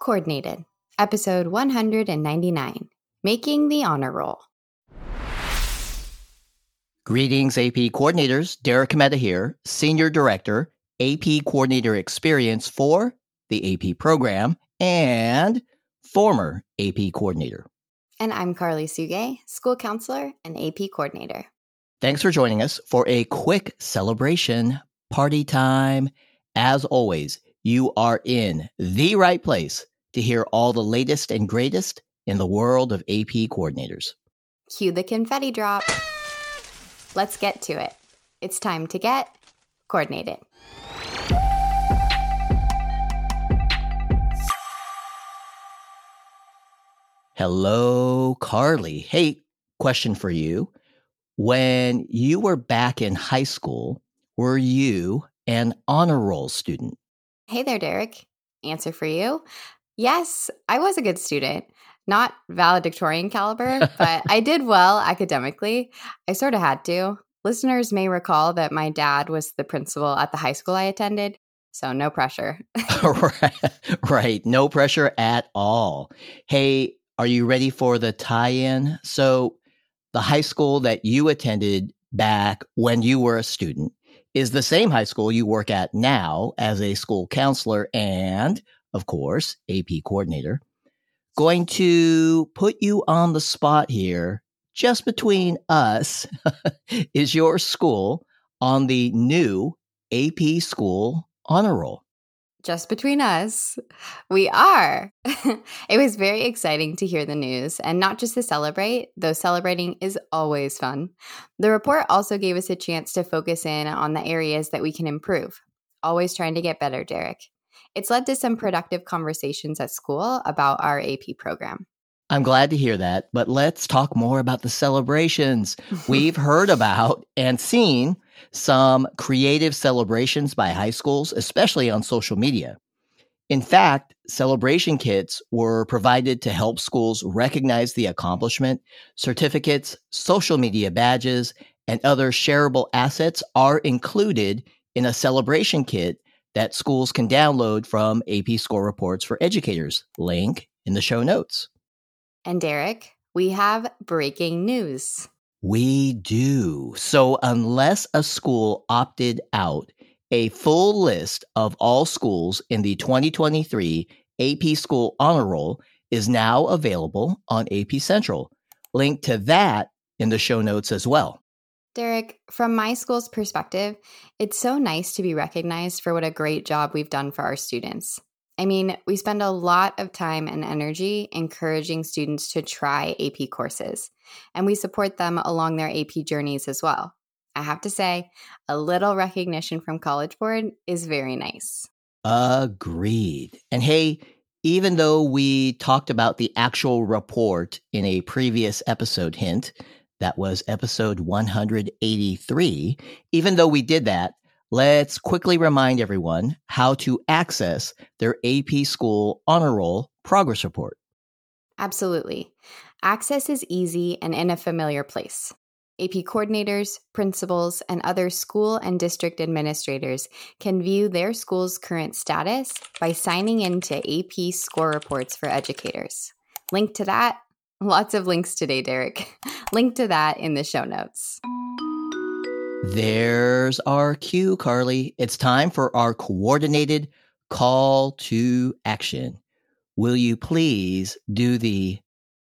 Coordinated, episode 199 Making the Honor Roll. Greetings, AP coordinators. Derek Cometa here, Senior Director, AP Coordinator Experience for the AP program and former AP Coordinator. And I'm Karli Suge, School Counselor and AP Coordinator. Thanks for joining us for a quick celebration party time. As always, you are in the right place to hear all the latest and greatest in the world of AP coordinators. Cue the confetti drop. Let's get to it. It's time to get coordinated. Hello, Karli. Hey, question for you. When you were back in high school, were you an honor roll student? Hey there, Derek. Answer for you. Yes, I was a good student. Not valedictorian caliber, but I did well academically. I sort of had to. Listeners may recall that my dad was the principal at the high school I attended, so no pressure. right. No pressure at all. Hey, are you ready for the tie in? So, the high school that you attended back when you were a student is the same high school you work at now as a school counselor and, of course, AP coordinator. Going to put you on the spot here, just between us, is your school on the new AP school honor roll just between us, we are. it was very exciting to hear the news and not just to celebrate, though celebrating is always fun. The report also gave us a chance to focus in on the areas that we can improve. Always trying to get better, Derek. It's led to some productive conversations at school about our AP program. I'm glad to hear that, but let's talk more about the celebrations. We've heard about and seen some creative celebrations by high schools, especially on social media. In fact, celebration kits were provided to help schools recognize the accomplishment. Certificates, social media badges, and other shareable assets are included in a celebration kit that schools can download from AP Score Reports for Educators. Link in the show notes. And Derek, we have breaking news. We do. So, unless a school opted out, a full list of all schools in the 2023 AP School Honor Roll is now available on AP Central. Link to that in the show notes as well. Derek, from my school's perspective, it's so nice to be recognized for what a great job we've done for our students. I mean, we spend a lot of time and energy encouraging students to try AP courses, and we support them along their AP journeys as well. I have to say, a little recognition from College Board is very nice. Agreed. And hey, even though we talked about the actual report in a previous episode, hint, that was episode 183, even though we did that, let's quickly remind everyone how to access their AP School Honor Roll progress report. Absolutely. Access is easy and in a familiar place. AP coordinators, principals, and other school and district administrators can view their school's current status by signing into AP score reports for educators. Link to that, lots of links today, Derek. Link to that in the show notes. There's our cue, Karli. It's time for our coordinated call to action. Will you please do the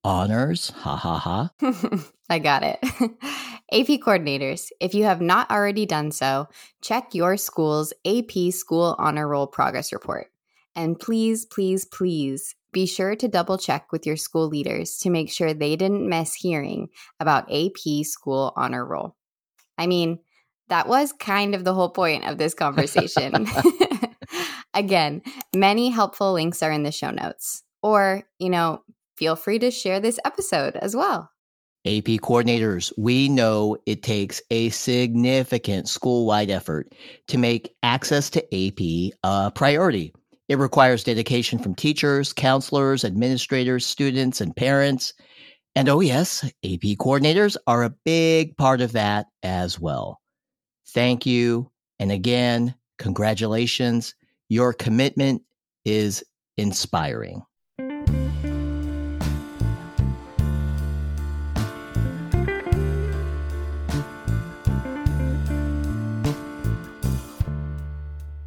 honors? Ha ha ha. I got it. AP coordinators, if you have not already done so, check your school's AP School Honor Roll Progress Report. And please, please, please be sure to double check with your school leaders to make sure they didn't miss hearing about AP School Honor Roll. I mean, that was kind of the whole point of this conversation. Again, many helpful links are in the show notes. Or, you know, feel free to share this episode as well. AP coordinators, we know it takes a significant school wide effort to make access to AP a priority. It requires dedication from teachers, counselors, administrators, students, and parents. And oh, yes, AP coordinators are a big part of that as well. Thank you. And again, congratulations. Your commitment is inspiring.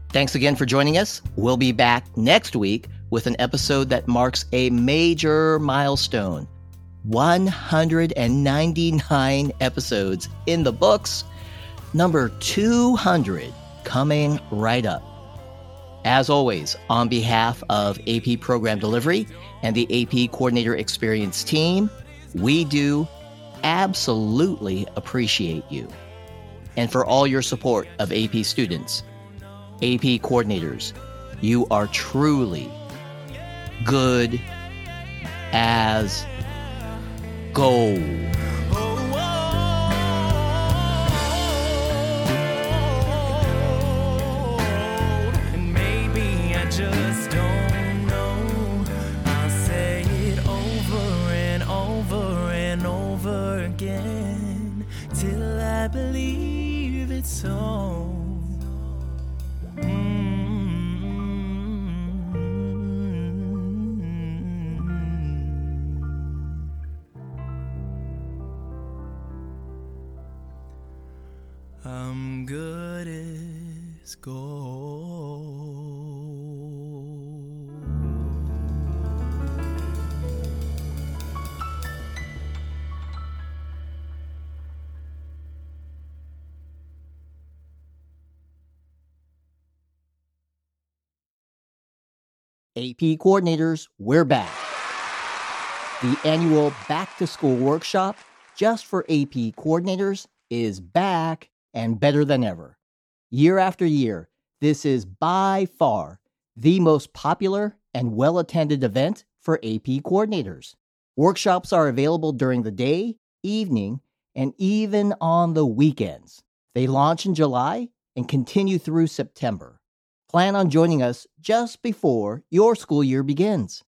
Thanks again for joining us. We'll be back next week with an episode that marks a major milestone 199 episodes in the books, number 200 coming right up. As always, on behalf of AP Program Delivery and the AP Coordinator Experience team, we do absolutely appreciate you. And for all your support of AP students, AP coordinators, you are truly good as gold. And maybe I just don't know. I'll say it over and over and over again till I believe it's so. Good as gold. AP coordinators, we're back. The annual back to school workshop just for AP coordinators is back and better than ever. Year after year, this is by far the most popular and well attended event for AP coordinators. Workshops are available during the day, evening, and even on the weekends. They launch in July and continue through September. Plan on joining us just before your school year begins.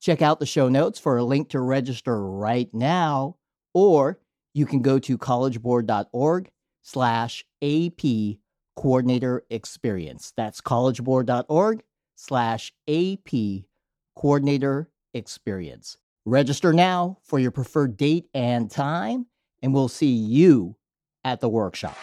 Check out the show notes for a link to register right now, or you can go to collegeboard.org slash AP coordinator experience. That's collegeboard.org slash AP coordinator experience. Register now for your preferred date and time, and we'll see you at the workshop.